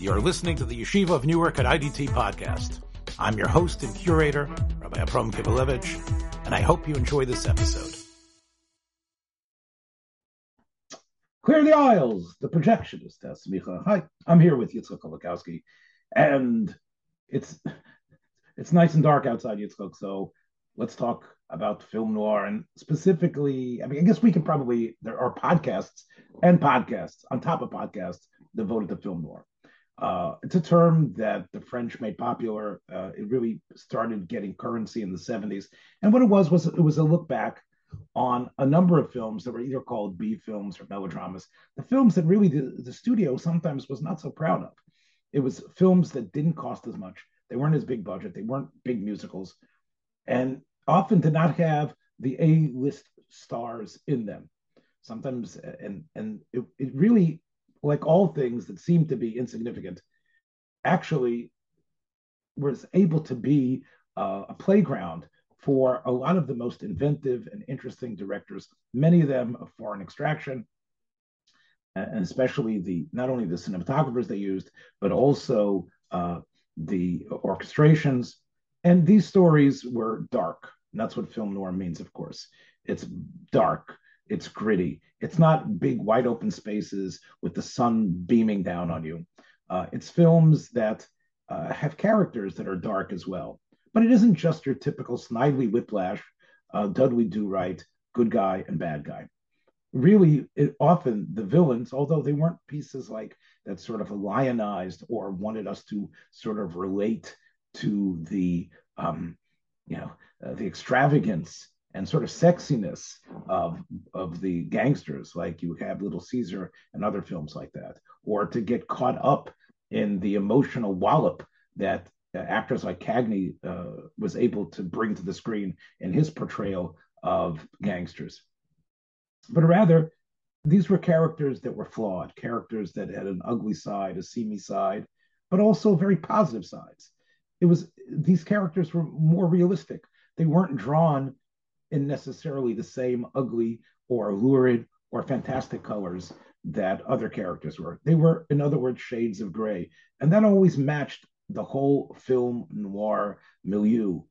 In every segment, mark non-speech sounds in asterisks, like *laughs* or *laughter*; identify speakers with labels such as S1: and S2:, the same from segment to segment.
S1: You're listening to the Yeshiva of Newark at IDT podcast. I'm your host and curator, Rabbi Abram Kibalevich, and I hope you enjoy this episode.
S2: Clear the aisles, the projectionist, Micha. Hi, I'm here with Yitzchak Kolakowski, and it's it's nice and dark outside Yitzchak, so let's talk about film noir and specifically. I mean, I guess we can probably there are podcasts and podcasts on top of podcasts devoted to film noir. Uh, it's a term that the French made popular. Uh, it really started getting currency in the 70s. And what it was was it was a look back on a number of films that were either called B films or melodramas, the films that really the, the studio sometimes was not so proud of. It was films that didn't cost as much. They weren't as big budget. They weren't big musicals, and often did not have the A list stars in them. Sometimes, and and it, it really like all things that seem to be insignificant, actually was able to be uh, a playground for a lot of the most inventive and interesting directors, many of them of foreign extraction, and especially the not only the cinematographers they used, but also uh, the orchestrations. And these stories were dark. And that's what film noir means, of course. It's dark it's gritty. It's not big, wide open spaces with the sun beaming down on you. Uh, it's films that uh, have characters that are dark as well. But it isn't just your typical Snidely Whiplash, uh, Dudley Do Right, good guy and bad guy. Really, it, often the villains, although they weren't pieces like that sort of lionized or wanted us to sort of relate to the, um, you know, uh, the extravagance and sort of sexiness of of the gangsters, like you have Little Caesar and other films like that, or to get caught up in the emotional wallop that uh, actors like Cagney uh, was able to bring to the screen in his portrayal of gangsters. But rather, these were characters that were flawed, characters that had an ugly side, a seamy side, but also very positive sides. It was these characters were more realistic. They weren't drawn in necessarily the same ugly or lurid or fantastic colors that other characters were. They were, in other words, shades of gray. And that always matched the whole film noir milieu.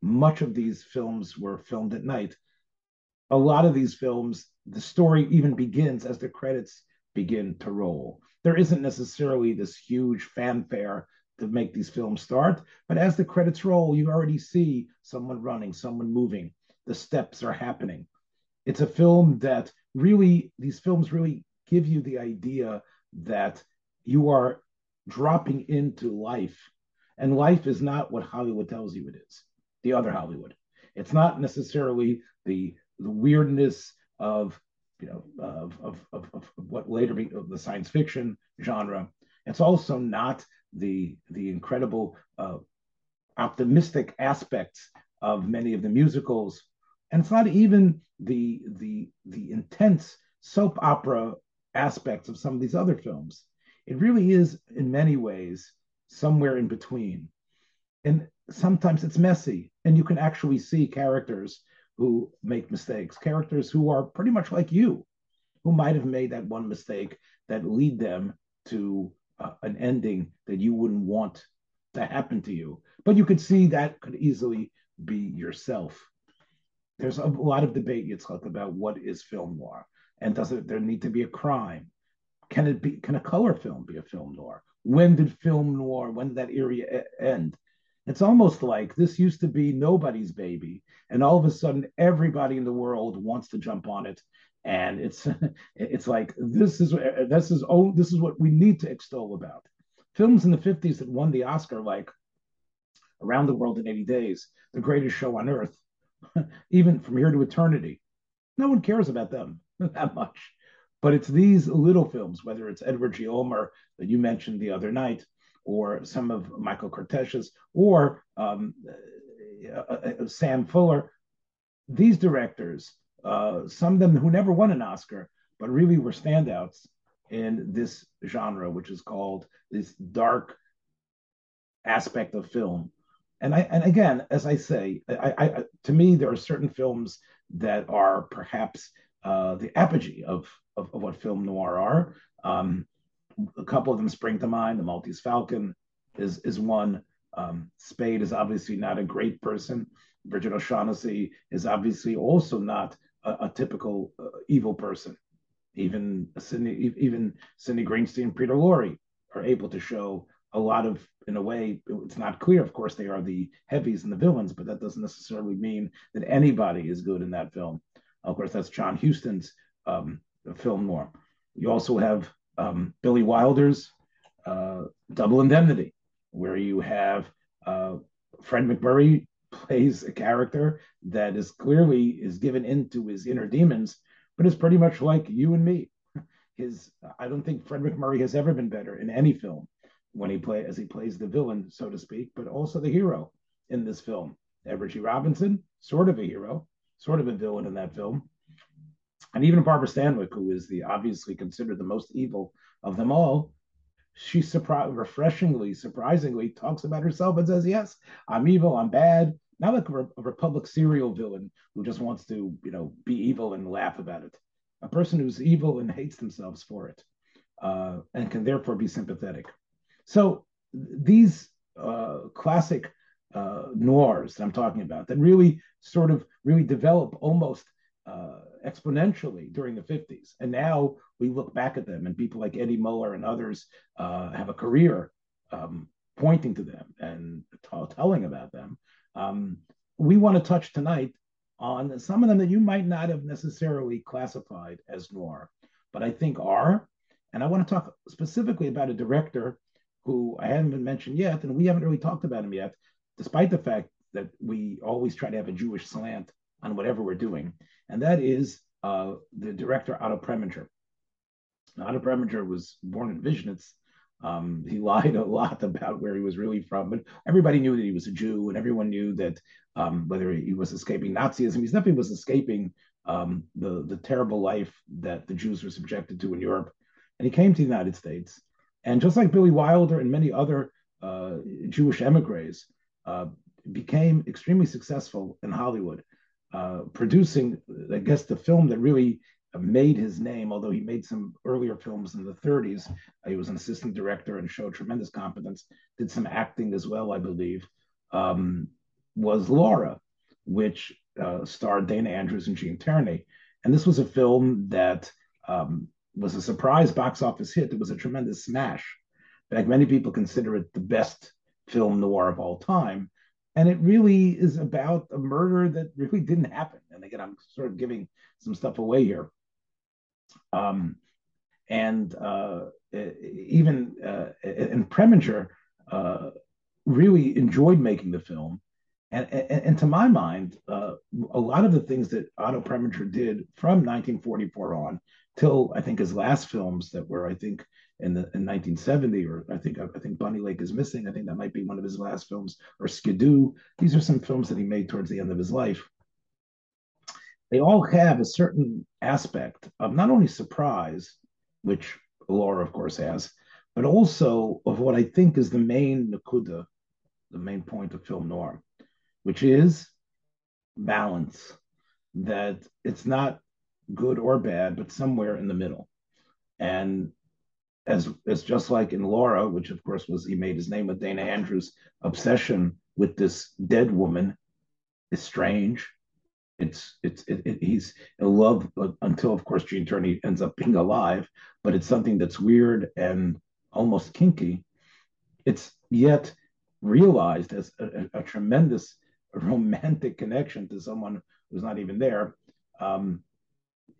S2: Much of these films were filmed at night. A lot of these films, the story even begins as the credits begin to roll. There isn't necessarily this huge fanfare to make these films start, but as the credits roll, you already see someone running, someone moving the steps are happening. It's a film that really, these films really give you the idea that you are dropping into life. And life is not what Hollywood tells you it is, the other Hollywood. It's not necessarily the, the weirdness of, you know, of, of, of, of what later be the science fiction genre. It's also not the, the incredible uh, optimistic aspects of many of the musicals and it's not even the the the intense soap opera aspects of some of these other films. It really is, in many ways, somewhere in between. And sometimes it's messy, and you can actually see characters who make mistakes, characters who are pretty much like you, who might have made that one mistake that lead them to uh, an ending that you wouldn't want to happen to you. But you could see that could easily be yourself there's a lot of debate, Yitzchak, about what is film noir, and does it there need to be a crime? Can it be? Can a color film be a film noir? When did film noir? When did that era end? It's almost like this used to be nobody's baby, and all of a sudden everybody in the world wants to jump on it, and it's *laughs* it's like this is this is oh this is what we need to extol about. Films in the 50s that won the Oscar, like Around the World in 80 Days, The Greatest Show on Earth, *laughs* even from here to eternity. No one cares about them *laughs* that much. But it's these little films, whether it's Edgar G. Ulmer that you mentioned the other night, or some of Michael Curtiz's, or um, uh, uh, Sam Fuller, these directors, uh, some of them who never won an Oscar, but really were standouts in this genre, which is called this dark aspect of film and I and again, as I say, I, I, to me there are certain films that are perhaps uh, the apogee of, of, of what film noir are. Um, a couple of them spring to mind. The Maltese Falcon is is one. Um, Spade is obviously not a great person. Brigid O'Shaughnessy is obviously also not a, a typical uh, evil person. Even Sydney, even Sydney Greenstreet, Peter Lorre are able to show a lot of, in a way, it's not clear. Of course, they are the heavies and the villains, but that doesn't necessarily mean that anybody is good in that film. Of course, that's John Huston's um, film noir. You also have um, Billy Wilder's uh, Double Indemnity, where you have uh, Fred MacMurray plays a character that is clearly is given into his inner demons, but is pretty much like you and me. *laughs* His I don't think Fred MacMurray has ever been better in any film when he play as he plays the villain, so to speak, but also the hero in this film. Edward G. Robinson, sort of a hero, sort of a villain in that film. And even Barbara Stanwyck, who is the obviously considered the most evil of them all, she surprised, refreshingly, surprisingly talks about herself and says, "Yes, I'm evil, I'm bad." Not like a, a Republic serial villain who just wants to, you know, be evil and laugh about it. A person who's evil and hates themselves for it, uh, and can therefore be sympathetic. So these uh, classic uh, noirs that I'm talking about that really sort of really develop almost uh, exponentially during the 50s. And now we look back at them, and people like Eddie Muller and others uh, have a career um, pointing to them and t- telling about them. Um, we want to touch tonight on some of them that you might not have necessarily classified as noir, but I think are. And I want to talk specifically about a director who I haven't been mentioned yet, and we haven't really talked about him yet, despite the fact that we always try to have a Jewish slant on whatever we're doing, and that is uh, the director Otto Preminger. Now, Otto Preminger was born in Vizhnitz. Um, he *laughs* lied a lot about where he was really from, but everybody knew that he was a Jew, and everyone knew that um, whether he was escaping Nazism, he definitely was escaping um, the the terrible life that the Jews were subjected to in Europe. And he came to the United States, and just like Billy Wilder and many other uh, Jewish emigres, uh, became extremely successful in Hollywood uh, producing, I guess, the film that really made his name, although he made some earlier films in the 30s. He was an assistant director and showed tremendous competence, did some acting as well, I believe, um, was Laura, which uh, starred Dana Andrews and Gene Tierney. And this was a film that um, was a surprise box office hit. It was a tremendous smash. In fact, many people consider it the best film noir of all time and it really is about a murder that really didn't happen. And again, I'm sort of giving some stuff away here. Um, and uh, even uh, and Preminger uh, really enjoyed making the film. And, and, and to my mind, uh, a lot of the things that Otto Preminger did from 1944 on till I think his last films that were, I think, in the in 1970, or I think I think Bunny Lake is missing. I think that might be one of his last films, or Skidoo. These are some films that he made towards the end of his life. They all have a certain aspect of not only surprise, which Laura, of course, has, but also of what I think is the main nakuda, the main point of film noir, which is balance. That it's not good or bad, but somewhere in the middle. And as as just like in Laura, which of course was he made his name with Dana Andrews' obsession with this dead woman is strange. It's it's it, it, he's in love until of course Gene Tierney ends up being alive, but it's something that's weird and almost kinky. It's yet realized as a, a tremendous *laughs* romantic connection to someone who's not even there. Um,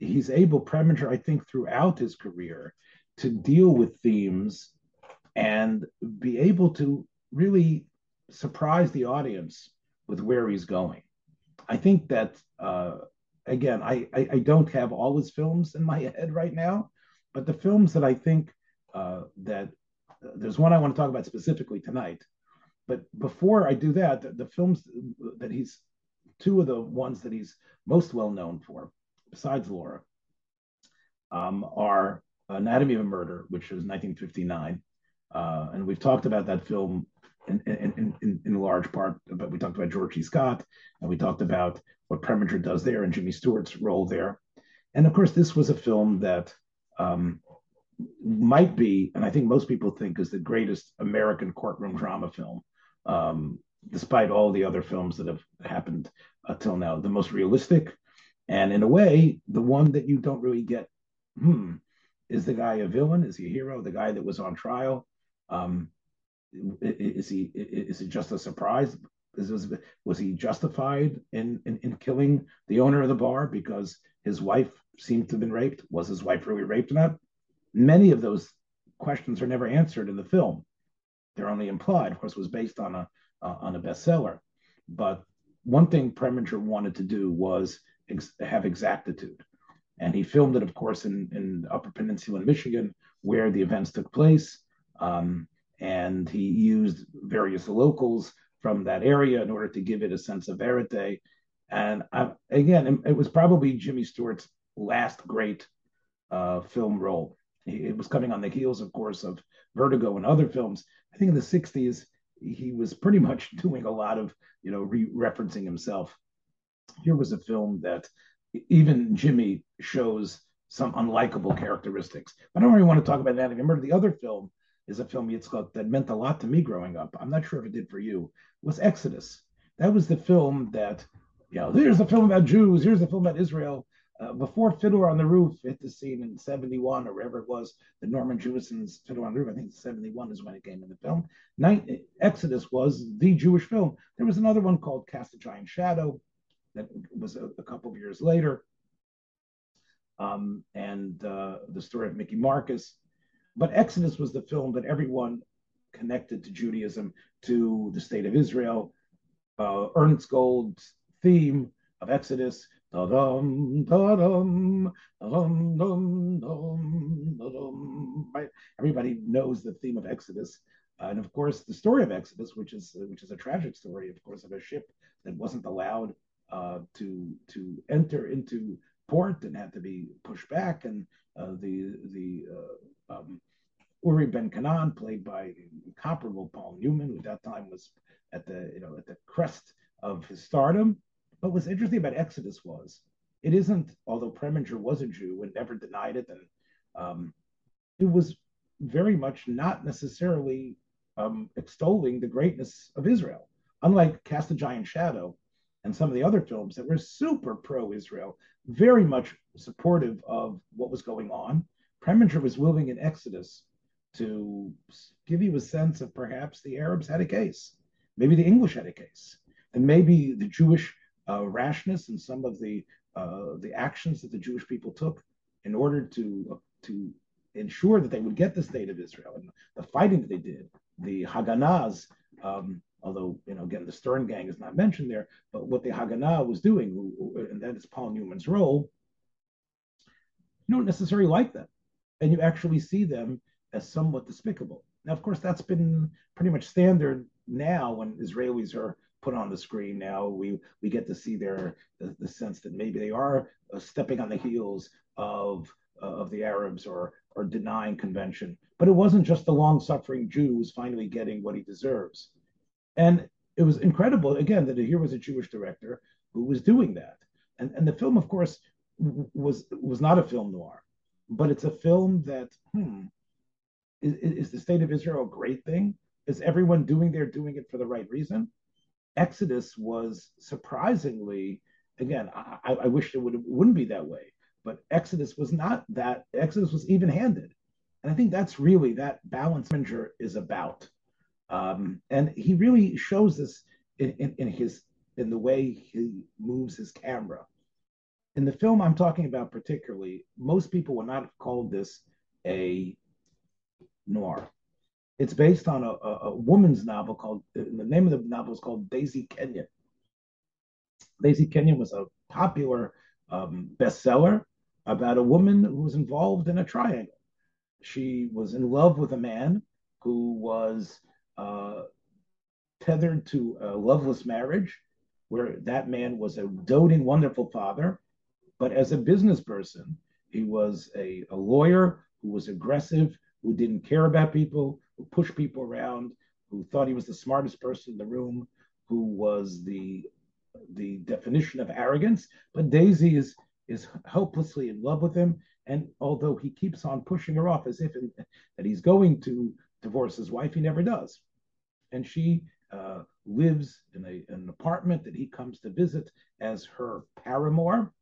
S2: he's able, Preminger, I think, throughout his career, to deal with themes and be able to really surprise the audience with where he's going. I think that uh, again, I, I, I don't have all his films in my *laughs* head right now, but the films that I think uh, that uh, there's one I want to talk about specifically tonight. But before I do that, the, the films that he's two of the ones that he's most well known for, besides Laura, um, are Anatomy of a Murder, which was 1959. Uh, and we've talked about that film in, in, in, in, large part, but we talked about George C. Scott, and we talked about what Preminger does there and Jimmy Stewart's role there. And of course, this was a film that um, might be, and I think most people think is the greatest American courtroom drama film, um, despite all the other films that have happened until now. The most realistic, and in a way, the one that you don't really get. Hmm, is the guy a villain? Is he a hero? The guy that was on trial, um, is he is it just a surprise? Is, was he justified in, in in killing the owner of the bar because his wife seemed to have been raped? Was his wife really raped or not? Many of those questions are never answered in the film. They're only implied. Of course, was based on a uh, on a bestseller, but one thing Preminger wanted to do was ex- have exactitude, and he filmed it, of course, in in Upper Peninsula in Michigan, where the events took place. Um, and he used various locals from that area in order to give it a sense of verite. And I, again, it was probably Jimmy Stewart's last great uh, film role. It was coming on the heels, of course, of Vertigo and other films. I think in the 60s, he was pretty much *laughs* doing a lot of, you know, re- referencing himself. Here was a film that even Jimmy shows some unlikable characteristics. But I don't really want to talk about that. Remember the other film is a film Yitzchak that meant a lot to me growing up. I'm not sure if it did for you. Was Exodus. That was the film that, you know, here's a film about Jews. Here's a film about Israel. Uh, before Fiddler on the Roof hit the scene in 71 or wherever it was, the Norman Jewison's Fiddler on the Roof, I think 71 is when it came in the film. Night, Exodus was the Jewish film. There was another one called Cast a Giant Shadow that was a, a couple of years later. Um, and uh, the story of Mickey Marcus. But Exodus was the film that everyone connected to Judaism, to the state of Israel. Uh, Ernst Gold's theme of Exodus, da-dum, da-dum, da-dum, dum, dum, da-dum, right? Everybody knows the theme of Exodus. And of course, the story of Exodus, which is which is a tragic story, of course, of a ship that wasn't allowed uh, to to enter into port and had to be pushed back, and uh, the the uh, um, Uri Ben Canaan, played by incomparable Paul Newman, who at that time was at the you know at the crest of his stardom. But what's interesting about Exodus was it isn't, although Preminger was a Jew and never denied it, and um, it was very much not necessarily um, extolling the greatness of Israel. Unlike Cast a Giant Shadow and some of the other films that were super pro Israel, very much supportive of what was going on, Preminger was willing in Exodus to give you a sense of perhaps the Arabs had a case, maybe the English had a case, and maybe the Jewish uh, rashness and some of the uh, the actions that the Jewish people took in order to uh, to ensure that they would get the state of Israel and the fighting that they did, the Haganahs. Um, although you know again the Stern Gang is not mentioned there, but what the Haganah was doing, and that is Paul Newman's role, you don't necessarily like them and you actually see them as somewhat despicable. Now, of course, that's been pretty much standard now when Israelis are put on the screen. Now we we get to see their the, the sense that maybe they are uh, stepping on the heels of uh, of the Arabs or or denying convention. But it wasn't just the long-suffering Jew who's finally getting what he deserves, and it was incredible again that here was a Jewish director who was doing that. And and the film, of course, was was not a film noir but it's a film that hmm, is, is the state of Israel a great thing? Is everyone doing there doing it for the right reason? Exodus was surprisingly, again, I, I wish it would wouldn't be that way, but Exodus was not that. Exodus was even-handed, and I think that's really that balance Preminger is about. Um, and he really shows this in, in, in his in the way he moves his camera in the film I'm talking about particularly, most people would not have called this a noir. It's based on a, a, a woman's novel called, the name of the novel is called Daisy Kenyon. Daisy Kenyon was a popular um, bestseller about a woman who was involved in a triangle. She was in love with a man who was uh, tethered to a loveless marriage, where that man was a doting, wonderful father, but as a business person, he was a, a lawyer who was aggressive, who didn't care about people, who pushed people around, who thought he was the smartest person in the room, who was the the definition of arrogance. But Daisy is is hopelessly in love with him. And although he keeps on pushing her off as if in, that he's going to divorce his wife, he never does. And she uh, lives in, a, an apartment that he comes to visit as her paramour.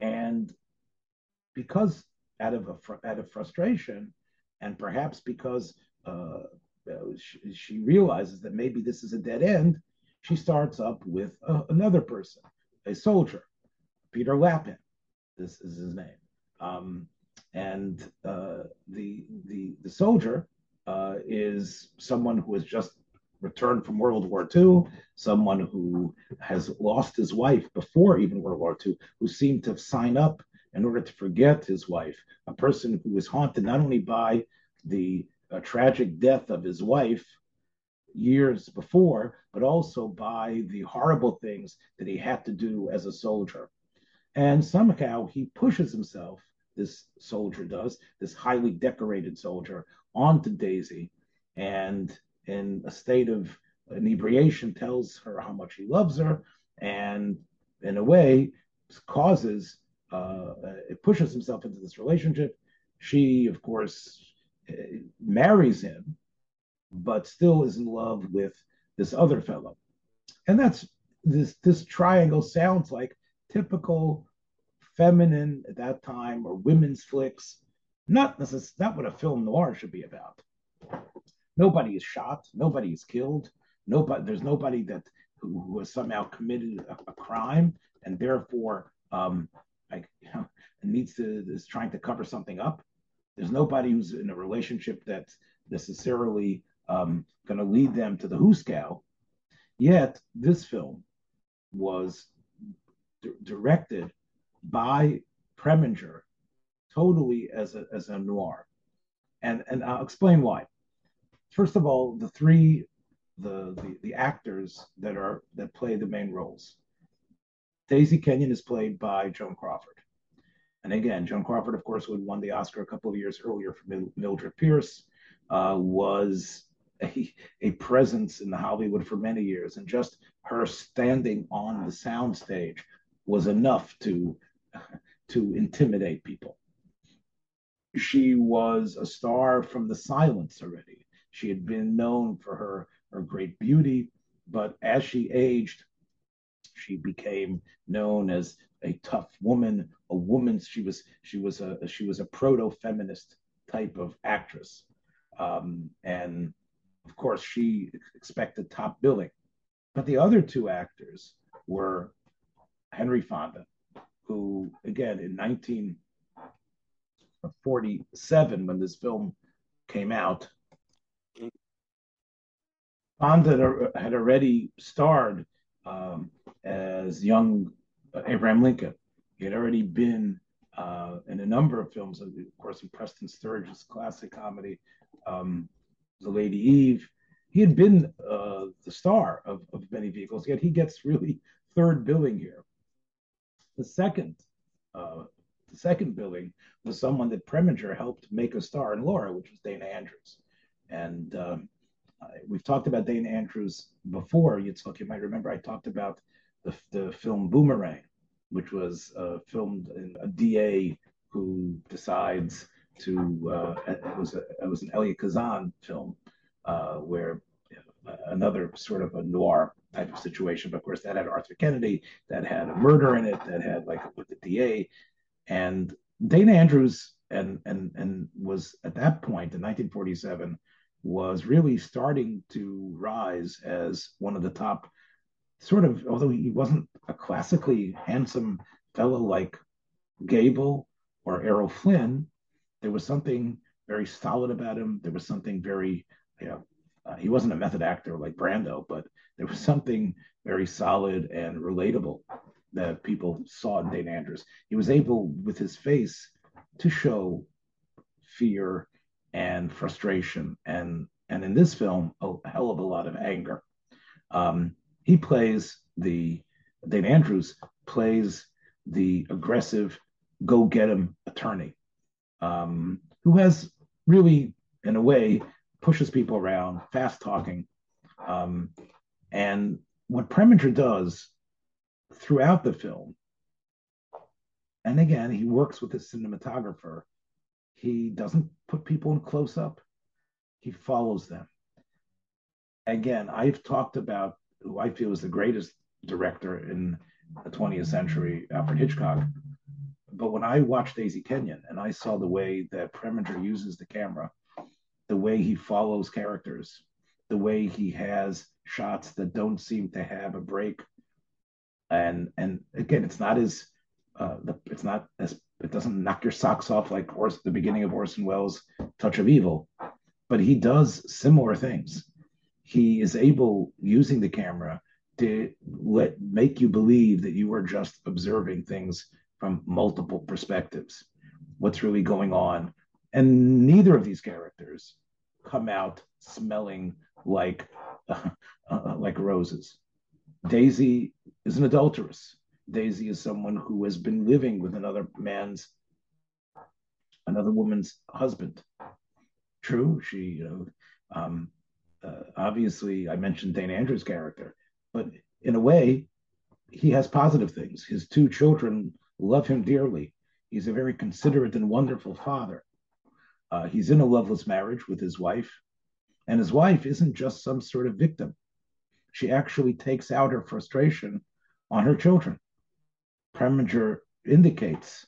S2: And because out of a, out of frustration, and perhaps because uh, she, she, realizes that maybe this is a dead end, she starts up with uh, another person, a soldier, Peter Lapham. This is his name. Um, and uh, the, the, the soldier uh, is someone who has just returned from World War II, someone who has lost his wife before even World War II, who seemed to sign up in order to forget his wife, a person who was haunted not only by the uh, tragic death of his wife years before, but also by the horrible things that he had to do as a soldier. And somehow he pushes himself, this soldier does, this highly decorated soldier, onto Daisy. And in a state of inebriation tells her how much he loves her and in a way causes uh, it pushes himself into this relationship. She of course marries him but still is in love with this other fellow. And that's this this triangle sounds like typical feminine at that time or women's flicks not necessarily not what a film noir should be about nobody is shot, nobody is killed, nobody there's nobody that who, who has somehow committed a, a crime and therefore um, like you know, needs to is trying to cover something up. There's nobody who's in a relationship that's necessarily um, going to lead them to the hoosegow. Yet this film was d- directed by Preminger totally as a, as a noir. And, and I'll explain why first of all, the three the, the the actors that are that play the main roles. Daisy Kenyon is played by Joan Crawford. And again, Joan Crawford, of course, who won the Oscar a couple of years earlier for Mildred Pierce, uh, was a, a presence in the Hollywood for many years. And just her standing on the soundstage was enough to, *laughs* to intimidate people. She was a star from the silence already. She had been known for her, her great beauty, but as she aged, she became known as a tough woman, a woman. She was she was a she was a proto feminist type of actress, um, and of course she expected top billing. But the other two actors were Henry Fonda, who again in 1947 when this film came out Fonda had, had already starred um, as young Abraham Lincoln. He had already been uh, in a number of films, of course, in Preston Sturges' classic comedy, um, The Lady Eve. He had been uh, the star of, of many vehicles, yet he gets really third billing here. The second, uh, the second billing was someone that Preminger helped make a star in Laura, which was Dana Andrews. And um, we've talked about Dana Andrews before. Yitzhak, you might remember I talked about the, the film Boomerang, which was uh, filmed in a DA who decides to. Uh, it was a, it was an Elia Kazan film uh, where another sort of a noir type of situation. But of course, that had Arthur Kennedy, that had a murder in it, that had like with the DA, and Dana Andrews and and and was at that point in 1947 was really starting to rise as one of the top sort of although he wasn't a classically handsome fellow like Gable or Errol Flynn, there was something very solid about him. There was something very, you know, uh, he wasn't a method actor like Brando, but there was *laughs* something very solid and relatable that people saw in Dana Andrews. He was able, with his face, to show fear and frustration and and in this film a hell of a lot of anger. Um, he plays the Dane Andrews plays the aggressive go get him attorney um, who has really in a way pushes people around fast talking um, and what Preminger does throughout the film and again, he works with a cinematographer. He doesn't put people in close up, he follows them. Again, I've talked about who I feel is the greatest director in the 20th century, Alfred Hitchcock. But when I watched Daisy Kenyon and I saw the way that Preminger uses the camera, the way he follows characters, the way he has shots that don't seem to have a break, and and again, it's not as uh, it's not as it doesn't knock your socks off like Orson, the beginning of Orson Welles' Touch of Evil, but he does similar things. He is able using the camera to let make you believe that you are just observing things from multiple perspectives. What's really going on, and neither of these characters come out smelling like *laughs* uh, uh, like roses. Daisy is an adulteress. Daisy is someone who has been living with another man's, another woman's husband. True, she, you know, um, uh, obviously, I mentioned Dana Andrews' character, but in a way, he has positive things. His two children love him dearly. He's a very considerate and wonderful father. Uh, he's in a loveless marriage with his wife, and his wife isn't just some sort of victim. She actually takes out her frustration on her children. Preminger indicates,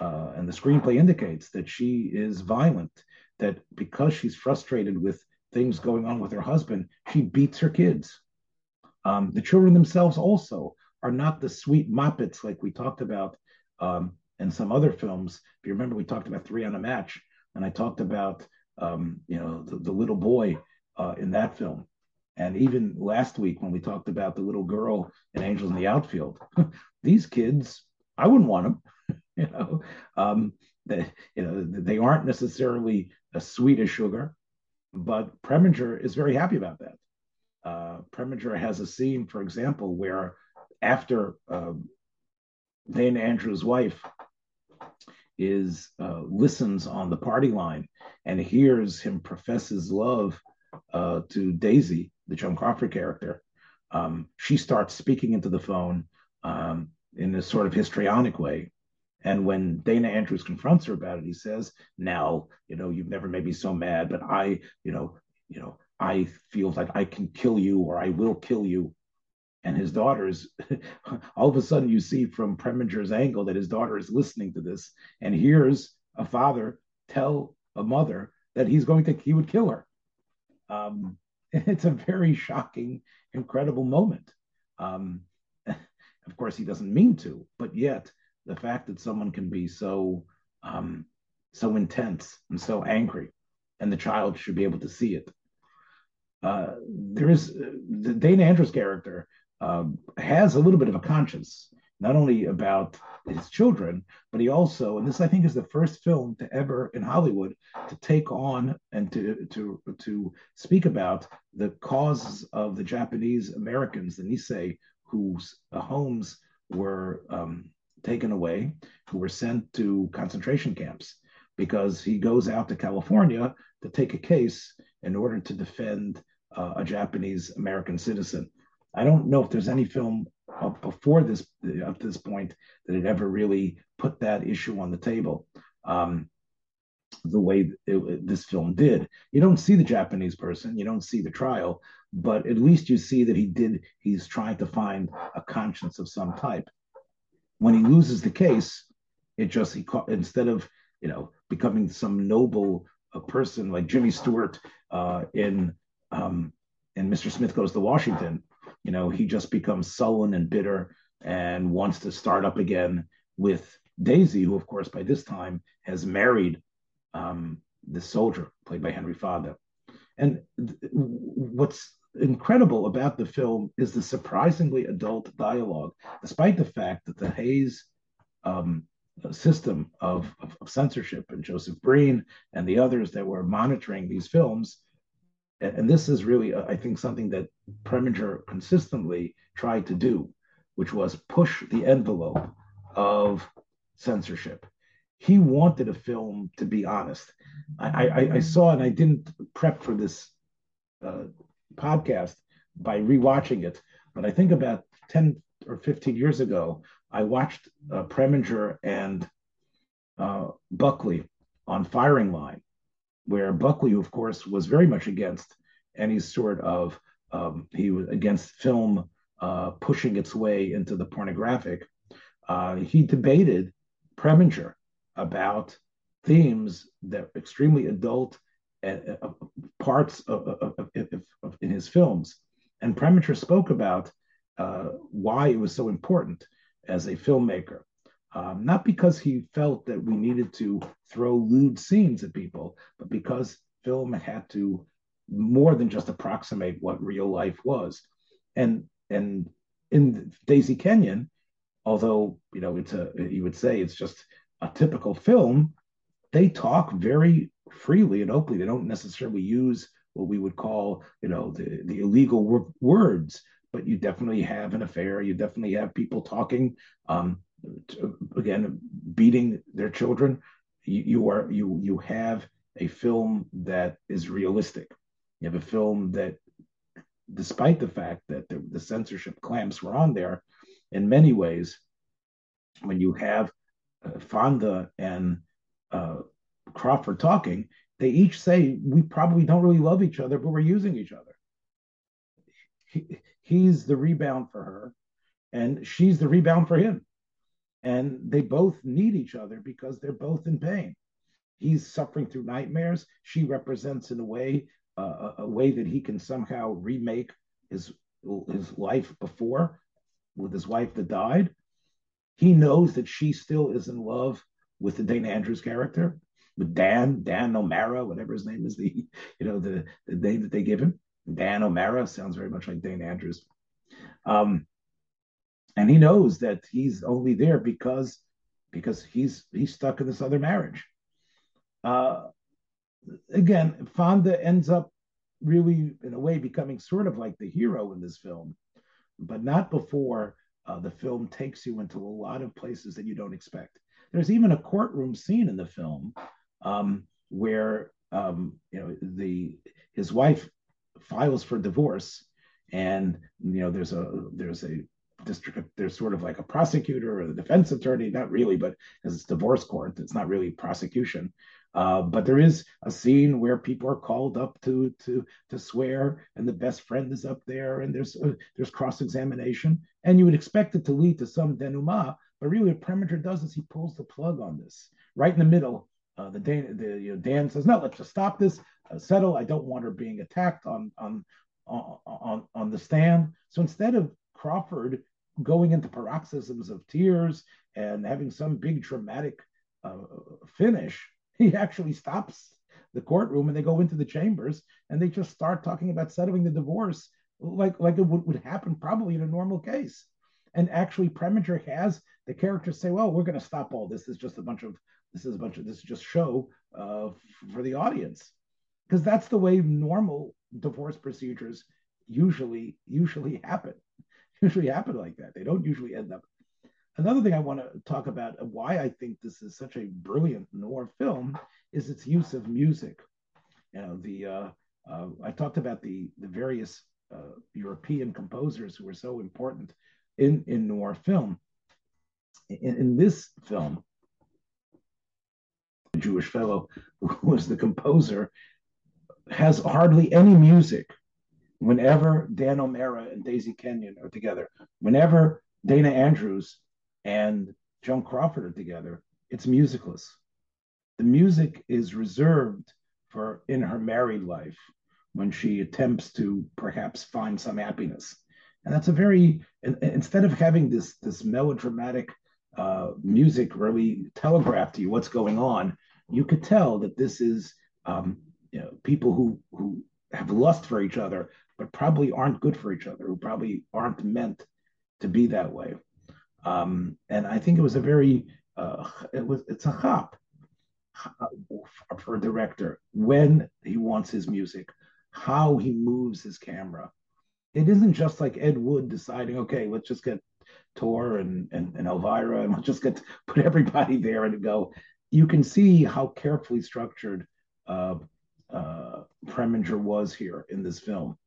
S2: uh, and the screenplay indicates, that she is violent, that because she's frustrated with things going on with her husband, she beats her kids. Um, the children themselves also are not the sweet moppets like we talked about um, in some other films. If you remember, we talked about Three on a Match, and I talked about um, you know the, the little boy uh, in that film. And even last week when we talked about the little girl in Angels in the Outfield, *laughs* these kids, I wouldn't want them. *laughs* you know, um, they, you know, they aren't necessarily as sweet as sugar, but Preminger is very happy about that. Uh, Preminger has a scene, for example, where after um, Dana Andrews' wife is uh, listens on the party line and hears him profess his love uh, to Daisy, the Joan Crawford character, um, she starts speaking into the phone um, in a sort of histrionic way. And when Dana Andrews confronts her about it, he says, "Now, you know, you've never made me so mad, but I, you know, you know, I feel like I can kill you or I will kill you." And his daughter's, *laughs* all of a sudden, you see from Preminger's angle that his daughter is listening to this and hears a father tell a mother that he's going to, he would kill her. Um, *laughs* it's a very shocking, incredible moment. Um, *laughs* of course, he doesn't mean to, but yet the fact that someone can be so um, so intense and so angry, and the child should be able to see it. Uh, there is uh, the Dana Andrews character uh, has a little bit of a conscience, not only about his children, but he also, and this I think is the first film to ever in Hollywood to take on and to to to speak about the causes of the Japanese Americans, the Nisei, whose homes were um, taken away, who were sent to concentration camps, because he goes out to California to take a case in order to defend uh, a Japanese American citizen. I don't know if there's any film before this at this point that had ever really put that issue on the table um, the way it, this film did. You don't see the Japanese person, you don't see the trial, but at least you see that he did. He's trying to find a conscience of some type. When he loses the case, it just he instead of you know becoming some noble a person like Jimmy Stewart uh, in um, in Mr. Smith Goes to Washington you know, he just becomes sullen and bitter and wants to start up again with Daisy, who, of course, by this time has married um, the soldier played by Henry Fonda. And th- what's incredible about the film is the surprisingly adult dialogue, despite the fact that the Hays um, system of, of, of, censorship and Joseph Breen and the others that were monitoring these films and this is really, uh, I think, something that Preminger consistently tried to do, which was push the envelope of censorship. He wanted a film to be honest. I, I, I saw, and I didn't prep for this uh, podcast by rewatching it, but I think about 10 or 15 years ago, I watched uh, Preminger and uh, Buckley on Firing Line, where Buckley, of course, was very much against any sort of um, he was against film uh, pushing its way into the pornographic. Uh, he debated Preminger about themes that are extremely adult uh, uh parts of, of, of, in his films. And Preminger spoke about uh, why it was so important as a filmmaker. Um, not because he felt that we needed to throw lewd scenes at people, but because film had to more than just approximate what real life was. And and in Daisy Kenyon, although you know it's a you would say it's just a typical film, they talk very freely and openly. They don't necessarily use what we would call you know the the illegal words, but you definitely have an affair. You definitely have people talking. Um, again, beating their children. You, you are you you have a film that is realistic. You have a film that, despite the fact that the, the censorship clamps were on there, in many ways, when you have uh, Fonda and uh, Crawford talking, they each say we probably don't really love each other, but we're using each other. He, he's the rebound for her, and she's the rebound for him. And they both need each other because they're both in pain. He's suffering through nightmares. She represents, in a way, uh, a way that he can somehow remake his his life before with his wife that died. He knows that she still is in love with the Dana Andrews character, with Dan, Dan O'Mara, whatever his name is, the you know the, the name that they give him. Dan O'Mara sounds very much like Dana Andrews. Um, and he knows that he's only there because because he's he's stuck in this other marriage. Uh, again, Fonda ends up really, in a way, becoming sort of like the hero in this film, but not before uh, the film takes you into a lot of places that you don't expect. There's even a courtroom scene in the film um, where um, you know the his wife files for divorce, and you know there's a there's a district there's sort of like a prosecutor or the defense attorney not really but because it's divorce court it's not really prosecution uh, but there is a scene where people are called up to to to swear, and the best friend is up there, and there's uh, there's cross examination, and you would expect it to lead to some denouement, but really what Preminger does is he pulls the plug on this right in the middle. Uh, the Dan, the you know, Dan says, "No, let's just stop this, uh, settle. I don't want her being attacked on on on on the stand." So instead of Crawford going into paroxysms of tears and having some big dramatic uh, finish, *laughs* he actually stops the courtroom and they go into the chambers and they just start talking about settling the divorce like like it would, would happen probably in a normal case. And actually preminger has the characters say well we're going to stop all this. This is just a bunch of this is a bunch of this is just show uh, for the audience. Because that's the way normal divorce procedures usually usually happen *laughs* usually happen like that they don't usually end up Another thing I want to talk about why I think this is such a brilliant noir film is its use of music. You know, the uh, uh, I talked about the the various uh, European composers who were so important in in noir film. In, in this film, a Jewish fellow who was the composer has hardly any music. Whenever Dan O'Mara and Daisy Kenyon are together, whenever Dana Andrews and Joan Crawford are together, it's musicless. The music is reserved for in her married life when she attempts to perhaps find some happiness. And that's a very instead of having this this melodramatic uh, music really telegraph to you what's going on, you could tell that this is um, you know, people who who have lust for each other, but probably aren't good for each other, who probably aren't meant to be that way. Um, and I think it was a very uh, it was it's a hop for a director when he wants his music, how he moves his camera. It isn't just like Ed Wood deciding, okay, let's just get Tor and, and, and Elvira and let's just get put everybody there and go. You can see how carefully structured uh, uh, Preminger was here in this film.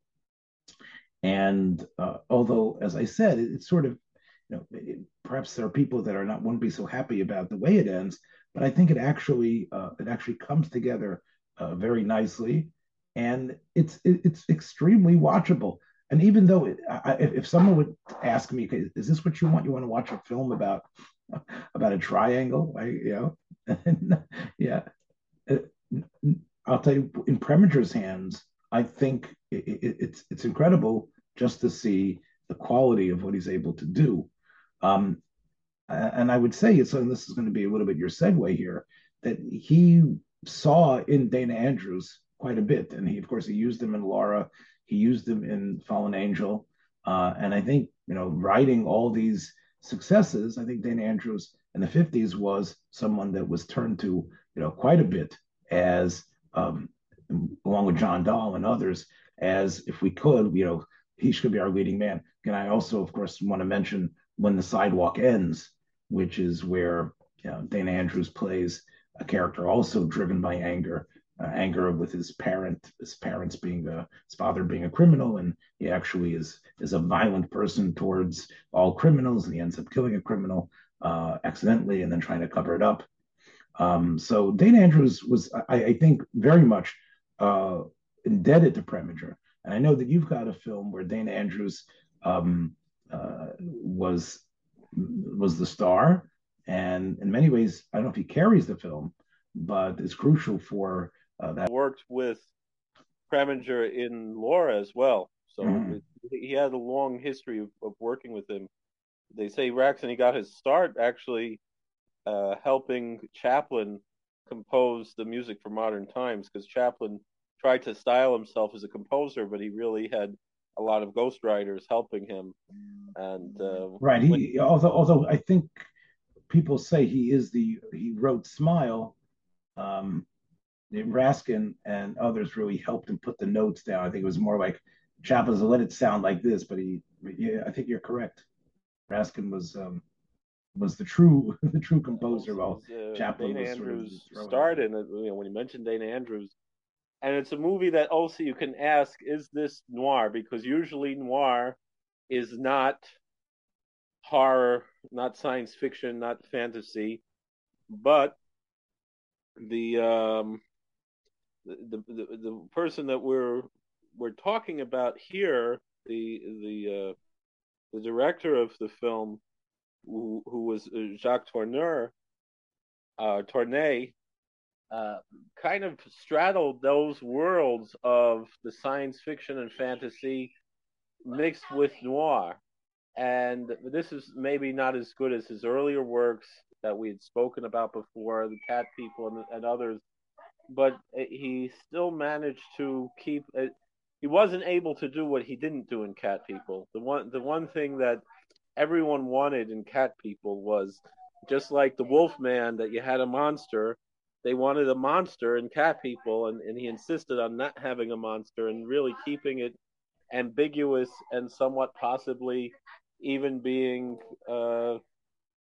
S2: And uh, although, as I said, it, it's sort of you know, it, perhaps there are people that are not won't be so happy about the way it ends, but I think it actually uh, it actually comes together uh, very nicely, and it's it, it's extremely watchable. And even though it, I, if someone would ask me, is this what you want? You want to watch a film about *laughs* about a triangle? I, you know, *laughs* yeah. Uh, I'll tell you, in Preminger's hands, I think it, it, it's it's incredible just to see the quality of what he's able to do. Um, and I would say, so this is going to be a little bit your segue here, that he saw in Dana Andrews quite a bit, and he, of course, he used him in Laura, he used him in Fallen Angel, uh, and I think you know, writing all these successes, I think Dana Andrews in the '50s was someone that was turned to you know quite a bit as um, along with John Dall and others, as if we could, you know, he should be our leading man. And I also, of course, want to mention when the sidewalk ends, which is where you know, Dana Andrews plays a character also driven by anger, uh, anger with his parent, his parents being a, his father being a criminal, and he actually is is a violent person towards all criminals, and he ends up killing a criminal uh, accidentally and then trying to cover it up. Um, so Dana Andrews was, I, I think, very much uh, indebted to Preminger. And I know that you've got a film where Dana Andrews um, uh, was was the star, and in many ways, I don't know if he carries the film, but it's crucial for uh, that.
S3: Worked with Preminger in Laura as well, so mm-hmm. he had a long history of, of, working with him. They say Raksin he got his start actually uh, helping Chaplin compose the music for modern times because Chaplin tried to style himself as a composer, but he really had a lot of ghostwriters helping him. And uh,
S2: right, he when, although although I think people say he is the he wrote Smile. Um, Raskin and others really helped him put the notes down. I think it was more like Chaplin's let it sound like this, but he, yeah, I think you're correct. Raskin was um, was the true *laughs* the true composer while uh, Chaplin
S3: Dana Andrews sort of started. You know, when you mentioned Dana Andrews, and it's a movie that also you can ask, is this noir? Because usually noir is not horror, not science fiction, not fantasy, but the um, the, the the person that we're we're talking about here, the the uh, the director of the film who, who was uh, Jacques Tourneur, uh, Tournay, kind of straddled those worlds of the science fiction and fantasy mixed with noir. And this is maybe not as good as his earlier works that we had spoken about before, the Cat People and, and others, but he still managed to keep it. He wasn't able to do what he didn't do in Cat People. The one, the one thing that everyone wanted in Cat People was just like the Wolf Man that you had a monster. They wanted a monster in Cat People, and, and he insisted on not having a monster and really keeping it ambiguous and somewhat possibly even being, uh,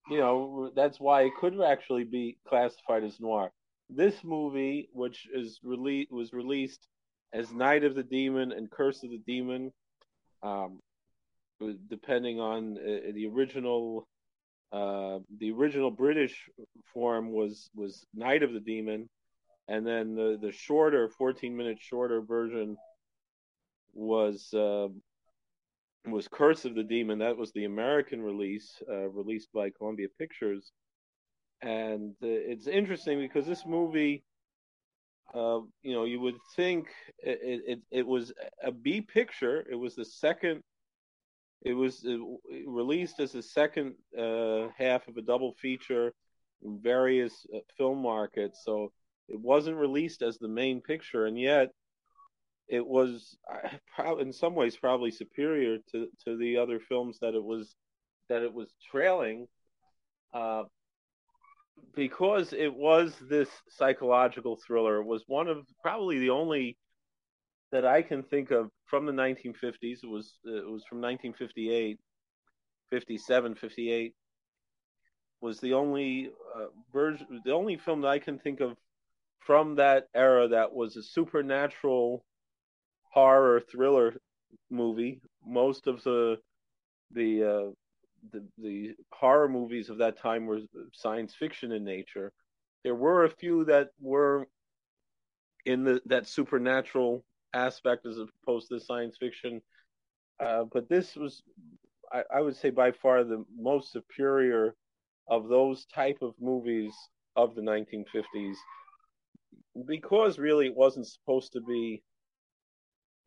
S3: you know, that's why it could actually be classified as noir. This movie, which is rele- was released as Night of the Demon and Curse of the Demon, um, depending on uh, the original uh, the original British form was was Night of the Demon, and then the the shorter, fourteen minute shorter version was uh, was Curse of the Demon. That was the American release, uh, released by Columbia Pictures, and uh, it's interesting because this movie. Uh, you know, you would think it, it, it was a B picture. It was the second it was uh, released as a second uh, half of a double feature in various uh, film markets. So it wasn't released as the main picture, and yet it was, in some ways, probably superior to, to the other films that it was that it was trailing, uh, because it was this psychological thriller. It was one of probably the only that I can think of from the 1950s. It was it was from 1958, 57, 58 was the only uh, version, the only film that I can think of from that era that was a supernatural horror thriller movie. Most of the the uh, the the horror movies of that time were science fiction in nature. There were a few that were in the that supernatural aspect as opposed to science fiction. Uh, but this was, I, I, would say, by far the most superior of those type of movies of the 1950s, because really it wasn't supposed to be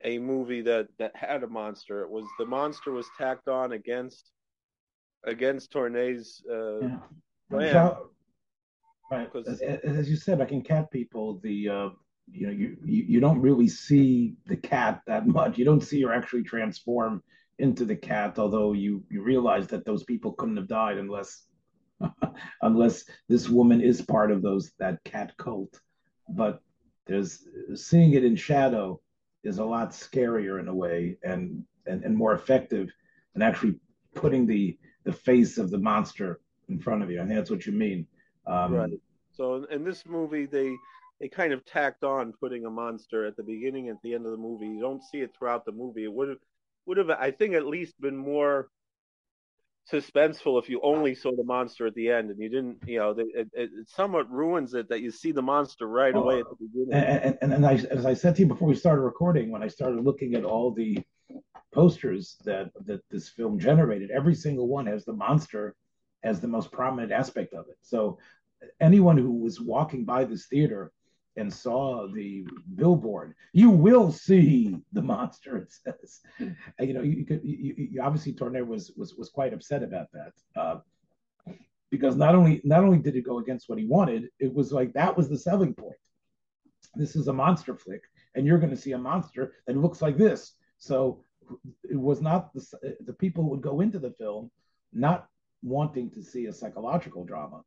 S3: a movie that that had a monster. It was the monster was tacked on against against Tourneur's uh, yeah. plan.
S2: Right, as, as, you said, like in Cat People, the uh, you know you, you don't really see the cat that much. You don't see her actually transform into the cat, although you you realize that those people couldn't have died unless *laughs* unless this woman is part of those that cat cult. But there's seeing it in shadow is a lot scarier in a way and and, and more effective than actually putting the the face of the monster in front of you. Think that's what you mean.
S3: Um, right. So in this movie, they they kind of tacked on putting a monster at the beginning at the end of the movie. You don't see it throughout the movie. It would have would have I think at least been more suspenseful if you only saw the monster at the end and you didn't you know it, it, it somewhat ruins it that you see the monster right away at the beginning
S2: and, and, and I, as i said to you before we started recording when i started looking at all the posters that that this film generated every single one has the monster as the most prominent aspect of it so anyone who was walking by this theater and saw the billboard, you will see the monster. It says, you know, you could you, you, obviously Tourneur was was was quite upset about that uh, because not only not only did it go against what he wanted, it was like that was the selling point. This is a monster flick, and you're going to see a monster that looks like this. So it was not the the people would go into the film not wanting to see a psychological drama.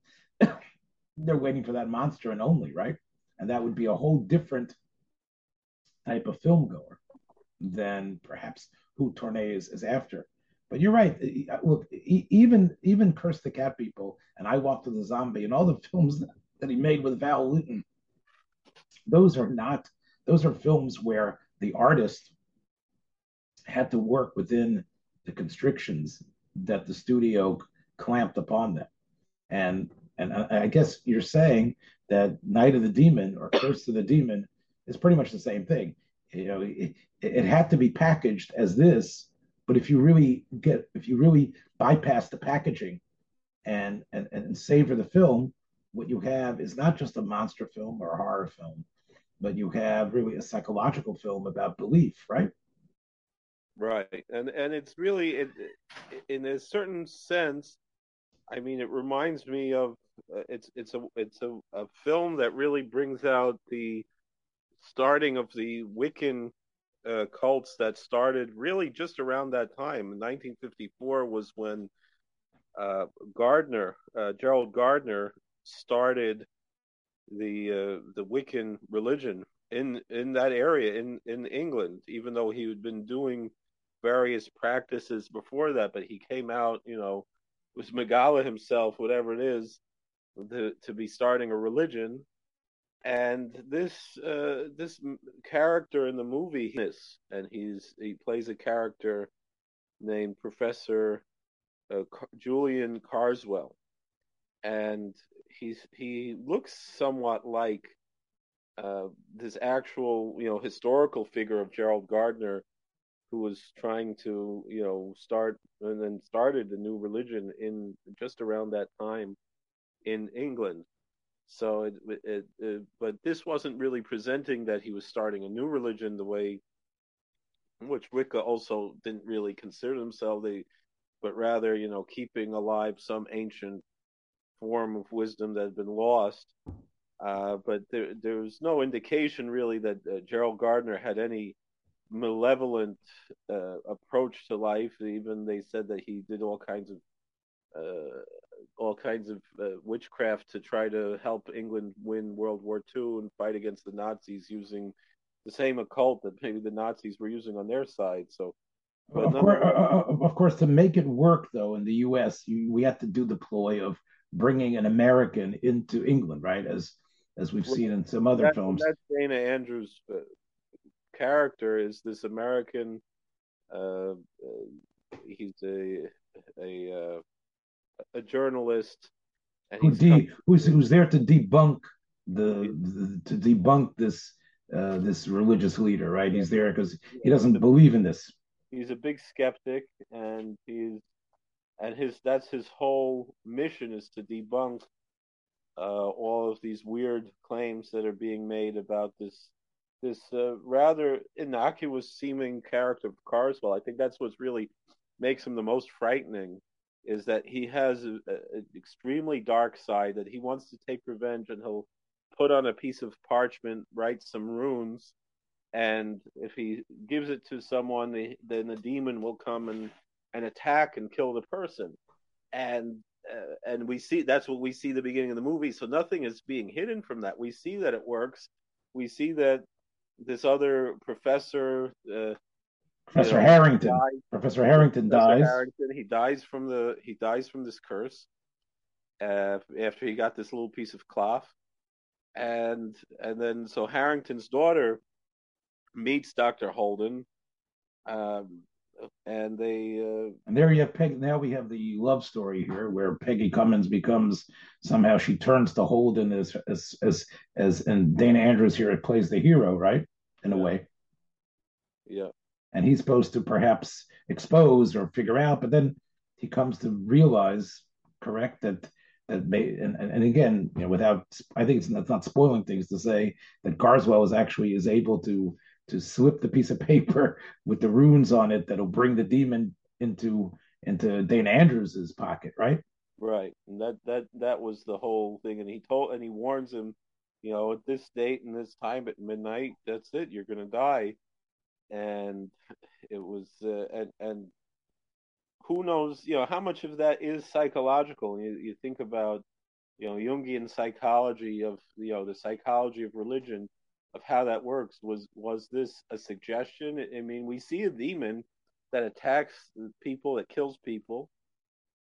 S2: *coughs* They're waiting for that monster and only, right? And that would be a whole different type of film goer than perhaps who Tourneur is, is after. But you're right. Look, even even Curse the Cat People and I Walked with a Zombie and all the *laughs* films that he made with Val Lewton, those are not those are films where the artist had to work within the constrictions that the studio clamped upon them. And and I, I guess you're saying that Night of the Demon or Curse of the Demon is pretty much the same thing. You know, it, it had to be packaged as this, but if you really get, if you really bypass the packaging and and, and savor the film, what you have is not just a monster film or a horror film, but you have really a psychological film about belief, right?
S3: Right, and and it's really, it, in a certain sense, I mean, it reminds me of it's it's a it's a, a film that really brings out the starting of the Wiccan uh, cults that started really just around that time. 1954 was when uh, Gardner, uh, Gerald Gardner, started the uh, the Wiccan religion in in that area in in England. Even though he had been doing various practices before that, but he came out, you know, was Magala himself, whatever it is, to, to be starting a religion. And this uh, this character in the movie, and he's he plays a character named Professor uh, Julian Karswell, and he's he looks somewhat like uh, this actual you know historical figure of Gerald Gardner who was trying to, you know, start and then started a new religion in just around that time in England. So it, it, it, but this wasn't really presenting that he was starting a new religion the way which Wicca also didn't really consider themselves they but rather you know keeping alive some ancient form of wisdom that had been lost uh, but there there was no indication really that uh, Gerald Gardner had any malevolent uh, approach to life. Even they said that he did all kinds of uh, all kinds of uh, witchcraft to try to help England win World War II and fight against the Nazis using the same occult that maybe the Nazis were using on their side. So.
S2: Of course, uh, uh, of course, to make it work though in the U.S., you, we have to do the ploy of bringing an American into England, right? As as we've well, seen in some other
S3: that,
S2: films.
S3: That's Dana Andrews' uh, character is this American. Uh, uh, he's a a uh, a journalist,
S2: who de- who's who's there to debunk the, the to debunk this uh, this religious leader, right? He's there because he doesn't believe in this.
S3: He's a big skeptic, and he's and his that's his whole mission is to debunk uh, all of these weird claims that are being made about this this uh, rather innocuous seeming character of Karswell. I think that's what's really makes him the most frightening is that he has an extremely dark side that he wants to take revenge and he'll put on a piece of parchment, write some runes, and if he gives it to someone, then the demon will come and, and attack and kill the person. And uh, and we see that's what we see the beginning of the movie. So nothing is being hidden from that. We see that it works. We see that this other professor, uh,
S2: Professor you know, Harrington. Professor Harrington Professor dies. Harrington,
S3: he dies from the he dies from this curse uh, after he got this little piece of cloth and and then so Harrington's daughter meets Dr. Holden, um, and they uh,
S2: and there you have Peg. Now we have the love story here, where Peggy Cummins becomes somehow she turns to Holden as as as as and Dana Andrews here it plays the hero, right? In
S3: yeah.
S2: a way.
S3: Yeah.
S2: And he's supposed to perhaps expose or figure out, but then he comes to realize, correct, that that may and, and again you know without i think it's not, spoiling things to say that Karswell is actually is able to to slip the piece of *laughs* paper with the runes on it that'll bring the demon into into Dana Andrews's pocket right?
S3: Right. And that that that was the whole thing. And he told and he warns him you know at this date and this time at midnight that's it you're to die and it was uh, and and who knows, you know, how much of that is psychological? You, you think about, you know, Jungian psychology of, you know, the psychology of religion, of how that works. Was was this a suggestion? I mean, we see a demon that attacks people, that kills people,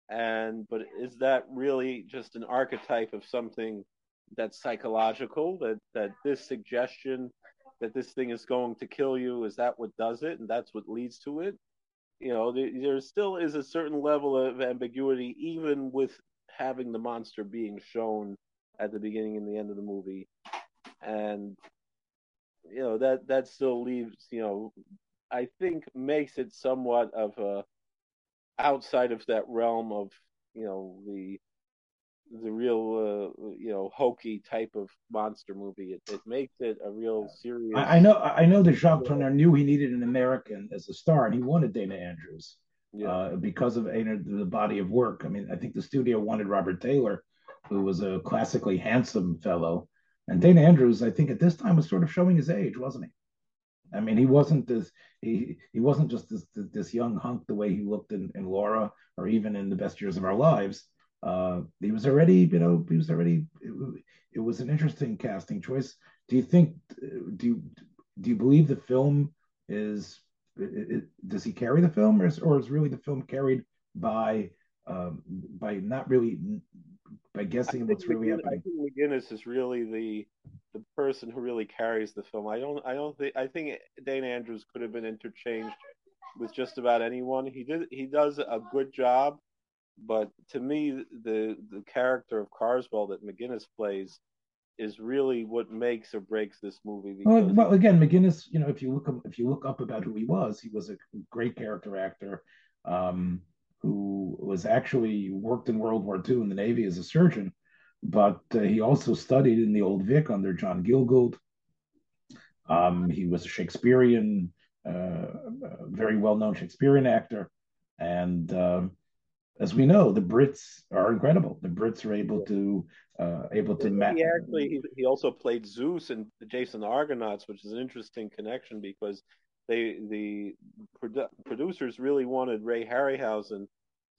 S3: and but is that really just an archetype of something that's psychological? That that this suggestion that this thing is going to kill you? Is that what does it, and that's what leads to it? you know, there, still is a certain level of ambiguity, even with having the monster being shown at the beginning and the end of the movie, and you know that that still leaves, you know, I think makes it somewhat of a outside of that realm of you know the the real uh, you know hokey type of monster movie. It, it makes it a real serious.
S2: I, I know. I know that Jacques Tourneur knew he needed an American as a star, and he wanted Dana Andrews yeah. uh, because of you know, the body of work. I mean, I think the studio wanted Robert Taylor, who was a classically handsome fellow, and Dana Andrews. I think at this time was sort of showing his age, wasn't he? I mean, he wasn't this. He he wasn't just this this young hunk the way he looked in, in Laura or even in the best years of our lives uh, he was already, you know, he was already. It, it, was an interesting casting choice. Do you think? Do you do you believe the film is? It, does he carry the film, or is, or is really the film carried by um, by not really by guessing what's really happening?
S3: I think MacGinnis is really the the person who really carries the film. I don't I don't think I think Dana Andrews could have been interchanged with just about anyone. He did he does a good job but to me, the the character of Karswell that MacGinnis plays is really what makes or breaks this movie.
S2: Well, well, again, MacGinnis, you know, if you look up, if you look up about who he was, he was a great character actor um, who was actually worked in World War II in the Navy as a surgeon, but uh, he also studied in the Old Vic under John Gielgud. Um, he was a Shakespearean, uh, very well-known Shakespearean actor, and um, as we know, the Brits are incredible. The Brits are able to uh, able to.
S3: Ma- he actually he, also played Zeus in the Jason Argonauts, which is an interesting connection because they the produ- producers really wanted Ray Harryhausen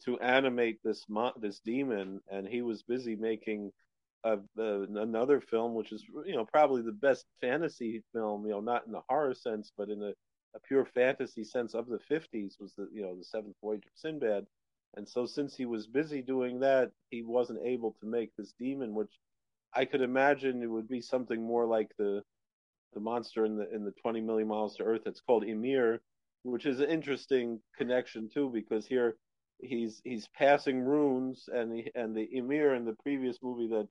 S3: to animate this mo- this demon, and he was busy making a, a, another film, which is you know probably the best fantasy film, you know, not in the horror sense, but in a, a pure fantasy sense of the '50s, was the you know the Seventh Voyage of Sinbad and so, since he was busy doing that, he wasn't able to make this demon, which I could imagine it would be something more like the the monster in the in the 20 million miles to Earth. It's called Ymir, which is an interesting connection too, because here he's he's passing runes, and the and the Ymir in the previous movie that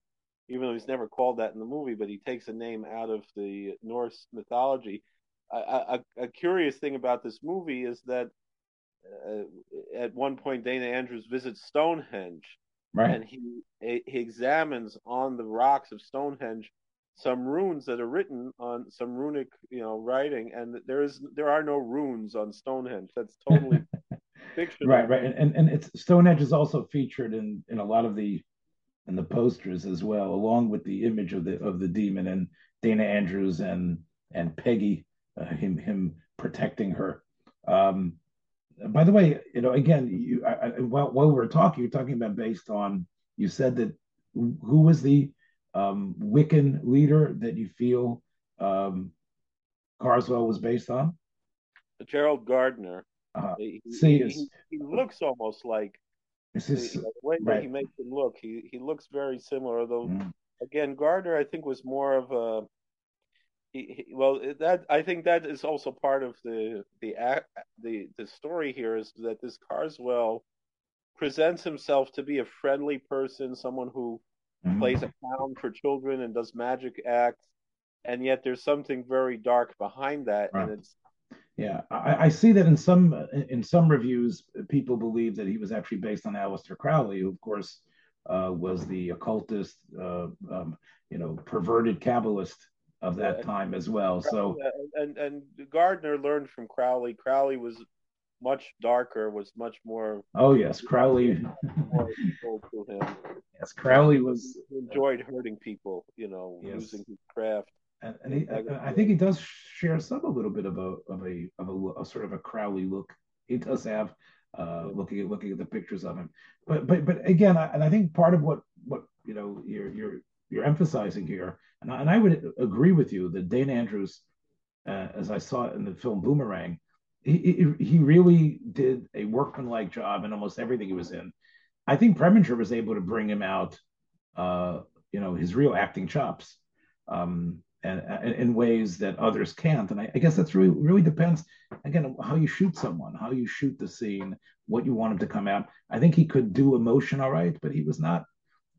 S3: even though he's never called that in the movie, but he takes a name out of the Norse mythology. A, a, a curious thing about this movie is that uh, at one point Dana Andrews visits Stonehenge, right. and he he examines on the rocks of Stonehenge some runes that are written on some runic, you know, writing, and there is there are no runes on Stonehenge. That's totally *laughs* fictional.
S2: Right, right, and and it's Stonehenge is also featured in in a lot of the in the posters as well, along with the image of the of the demon and Dana Andrews and and Peggy, uh, him him protecting her. Um, by the way, you know, again, you I, I, while while we were talking, you're talking about based on. You said that who was the um, Wiccan leader that you feel um, Karswell was based on?
S3: Gerald Gardner.
S2: Uh, he, See,
S3: he, he, looks almost like
S2: this is,
S3: the, way right. that he makes him look. He he looks very similar. though. mm. again, Gardner, I think was more of a. He, he, well, that I think that is also part of the the the the story here is that this Karswell presents himself to be a friendly person, someone who mm-hmm. plays a clown for children and does magic acts, and yet there's something very dark behind that, right. and it's
S2: yeah, I, I, see that in some in some reviews, people believe that he was actually based on Aleister Crowley, who of course uh, was the occultist, uh, um, you know, perverted Kabbalist of that yeah, time as well. So
S3: and and Gardner learned from Crowley. Crowley was much darker, was much more.
S2: Oh yes, Crowley. yes, Crowley was
S3: he enjoyed hurting people. You know, yes. using his craft.
S2: And, and he, I think he does share some a little bit of a of a of a, a sort of a Crowley look. He does have uh, looking at looking at the pictures of him. But but but again, I, and I think part of what what you know you're you're you're emphasizing here, and I, and I would agree with you that Dane Andrews, uh, as I saw in the film Boomerang, he, he really did a workmanlike job in almost everything he was in. I think Preminger was able to bring him out, uh, you know, his real acting chops, um, and, and, in ways that others can't. And I, I, guess that's really really depends again how you shoot someone, how you shoot the scene, what you want him to come out. I think he could do emotion all right, but he was not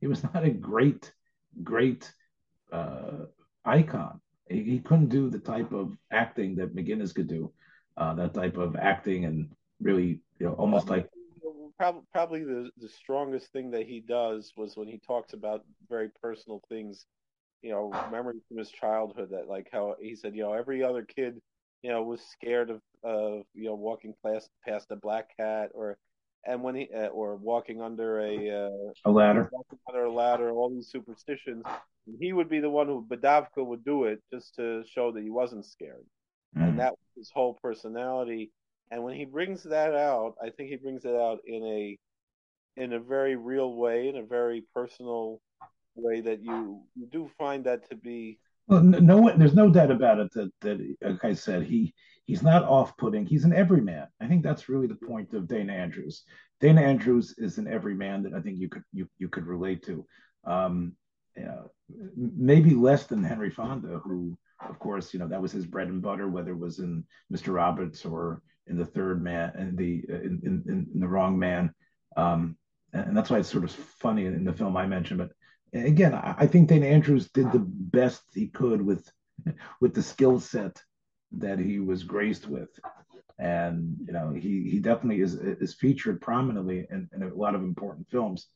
S2: he was not a great great uh, icon. He, he couldn't do the type of acting that MacGinnis could do uh, that type of acting and really, you know, almost like
S3: probably probably the the strongest thing that he does was when he talks about very personal things, you know, memories from his childhood. That like how he said, you know, every other kid, you know, was scared of of you know walking past past a black cat or and when he uh, or walking under a uh,
S2: a ladder
S3: under a ladder all these superstitions he would be the one who Badavka would do it just to show that he wasn't scared mm. and that was his whole personality. And when he brings that out, I think he brings it out in a in a very real way, in a very personal way that you you do find that to be.
S2: Well, no, one, there's no doubt about it that that like I said, he he's not off-putting. He's an everyman. I think that's really the point of Dana Andrews. Dana Andrews is an everyman that I think you could you you could relate to. Um, maybe less than Henry Fonda, who of course, you know, that was his bread and butter, whether it was in Mr. Roberts or in the third man and the in, in, in, the wrong man. Um, and that's why it's sort of funny in the film I mentioned. But again, I, I think Dana Andrews did the best he could with with the skill set that he was graced with. And you know, he he definitely is is featured prominently in, in a lot of important films.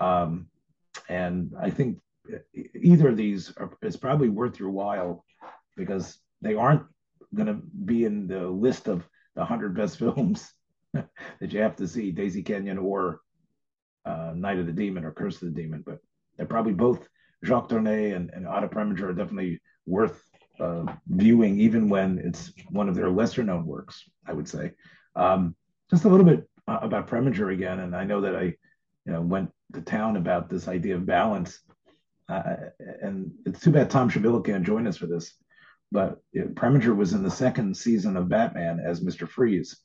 S2: Um, and I think either of these are, is probably worth your while because they aren't going to be in the list of the 100 best *laughs* films that you have to see Daisy Kenyon or uh, Night of the Demon or Curse of the Demon. But they're probably both Jacques Tourneur and, and Otto Preminger are definitely worth uh, viewing, even when it's one of their lesser known works, I would say. Um, just a little bit uh, about Preminger again. And I know that I you know, went to town about this idea of balance. Uh, and it's too bad Tom Schabilla can't join us for this but Preminger was in the second season of Batman as Mr. Freeze.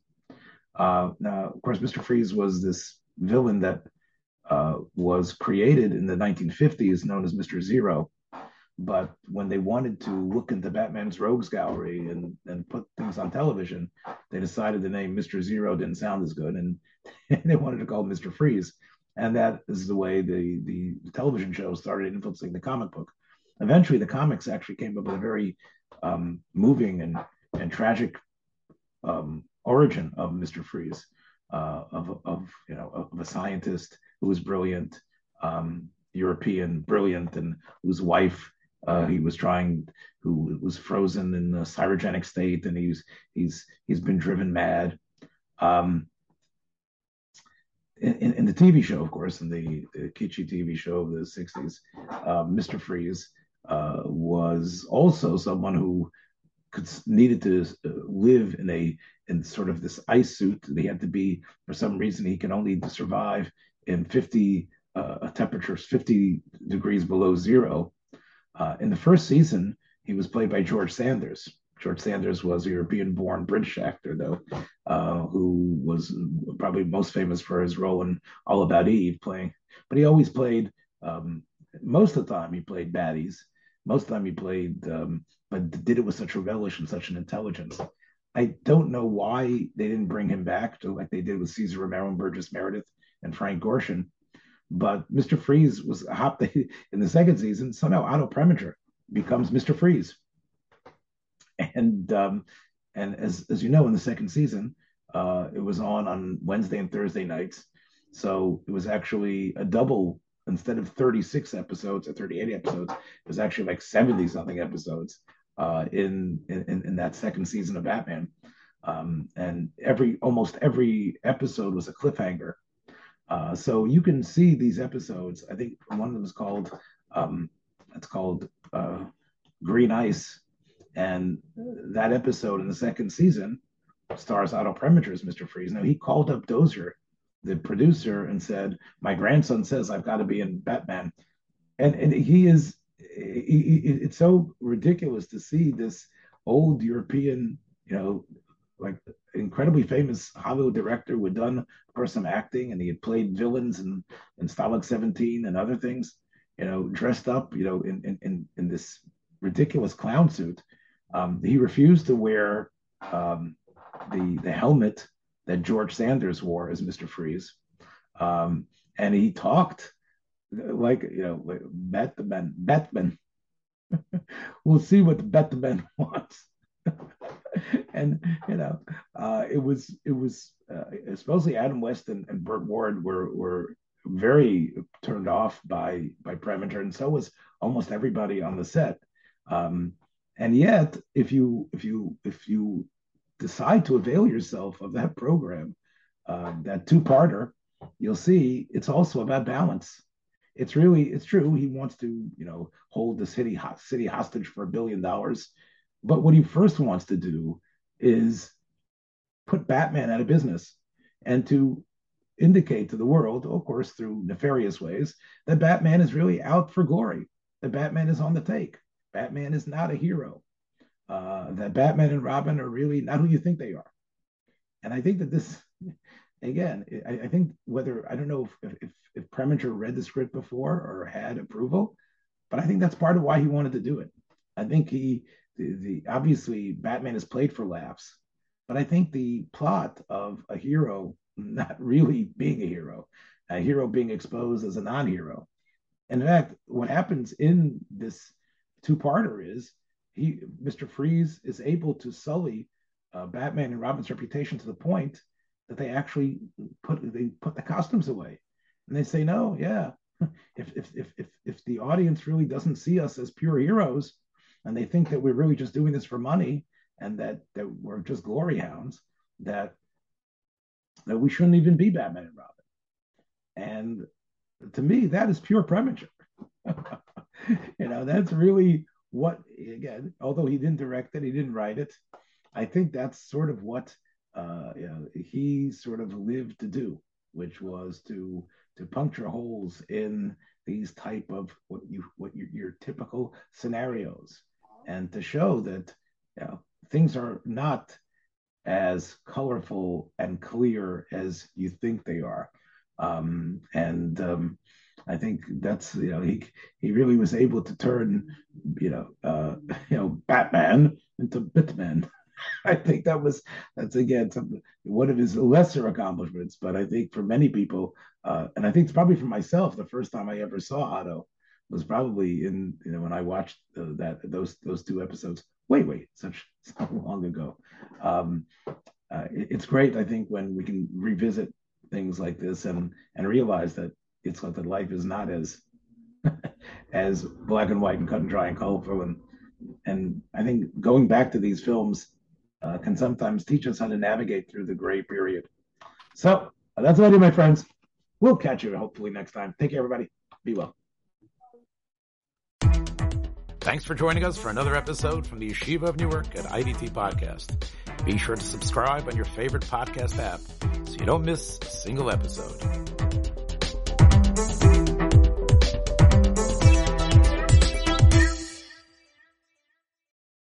S2: Uh, now, of course, Mr. Freeze was this villain that uh, was created in the 1950s, known as Mr. Zero. but when they wanted to look into Batman's rogues gallery and, and put things on television, they decided the name Mr. Zero didn't sound as good, and, and *laughs* they wanted to call him Mr. Freeze. And that is the way the, the television show started influencing the comic book. Eventually, the comics actually came up with a very um, moving and, and tragic um, origin of Mr. Freeze, uh, of, of, you know, of a scientist who was brilliant, um, European, brilliant, and whose wife uh, he was trying, who was frozen in a cryogenic state, and he's he's he's been driven mad. Um, in, in, the TV show, of course, in the, the kitschy TV show of the '60s, uh, Mr. Freeze uh, was also someone who could needed to uh, live in a in sort of this ice suit. He had to be for some reason he can only survive in 50 uh, temperatures 50 degrees below zero. Uh, in the first season, he was played by George Sanders. George Sanders was a European born British actor, though, uh, who was probably most famous for his role in All About Eve, playing, but he always played, um, most of the time, he played baddies. Most of the time, he played, um, but did it with such a relish and such an intelligence. I don't know why they didn't bring him back to like they did with Cesar Romero and Burgess Meredith and Frank Gorshin. But Mr. Freeze was hopped *laughs* in the second season. Somehow Otto Preminger becomes Mr. Freeze, *laughs* and um, and as as you know, in the second season, uh, it was on on Wednesday and Thursday nights, so it was actually a double instead of 36 episodes or 38 episodes. It was actually like 70 something episodes uh, in, in in that second season of Batman. Um, and every almost every episode was a cliffhanger uh, so you can see these episodes. I think one of them is called um, it's called uh, Green Ice, and that episode in the second season stars Otto Preminger as Mr. Freeze. Now he called up Dozier, the producer, and said, "My grandson says I've got to be in Batman," and and he is. It's so ridiculous to see this old European, you know, like incredibly famous Hollywood director who had done, some acting, and he had played villains in, in Stalag 17 and other things, you know, dressed up, you know, in, in, in this ridiculous clown suit. Um, he refused to wear um, the, the helmet that George Sanders wore as Mr. Freeze. Um, and he talked like, you know, like Batman, Batman. *laughs* we'll see what Batman *laughs* wants. and you know, uh, it was it was uh, especially Adam West and, and Burt Ward were were very turned off by by Preminger, and so was almost everybody on the set. Um, and yet, if you if you if you decide to avail yourself of that program, uh, that two-parter, you'll see it's also about balance. It's really it's true. He wants to you know hold the city city hostage for a billion dollars but what he first wants to do is put Batman out of business and to indicate to the world, of course, through nefarious ways, that Batman is really out for glory, that Batman is on the take. Batman is not a hero, uh, that Batman and Robin are really not who you think they are. And I think that this, *laughs* again, I, I think whether, I don't know if, if, if Preminger read the script before or had approval, but I think that's part of why he wanted to do it. I think he the, the obviously Batman is played for laughs, but I think the plot of a hero not *laughs* really being a hero, a hero being exposed as a non-hero. In fact, what happens in this two-parter is he, Mr. Freeze, is able to sully uh, Batman and Robin's reputation to the point that they actually put they put the costumes away, and they say, no, yeah, *laughs* if if if if, if the audience really doesn't see us as pure heroes, and they think that we're really just doing this for money and that that we're just glory hounds that that we shouldn't even be Batman and Robin. And to me, that is pure Preminger. *laughs* *laughs* you know, that's really what again, although he didn't direct it, he didn't write it. I think that's sort of what uh, you know, he sort of lived to do, which was to to puncture holes in these type of what you what your, your typical scenarios and to show that you know, things are not as colorful and clear as you think they are. Um, and um, I think that's you know he he really was able to turn you know uh, *laughs* you know Batman into Bitman. *laughs* I think that was that's again some, one of his lesser accomplishments. But I think for many people, uh, and I think it's probably for myself, the first time I ever saw Otto was probably in you know when I watched uh, that those those two episodes. Wait, wait, such *laughs* so long ago. Um, uh, it, it's great, I think, when we can revisit things like this and and realize that it's that life is not as *laughs* as black and white and cut and dry and colorful and and I think going back to these films uh, can sometimes teach us how to navigate through the gray period. So that's what I do, my friends. We'll catch you hopefully next time. Take care, everybody. Be well.
S1: Thanks for joining us for another episode from the Yeshiva of Newark at IDT Podcast. Be sure to subscribe on your favorite podcast app so you don't miss a single episode.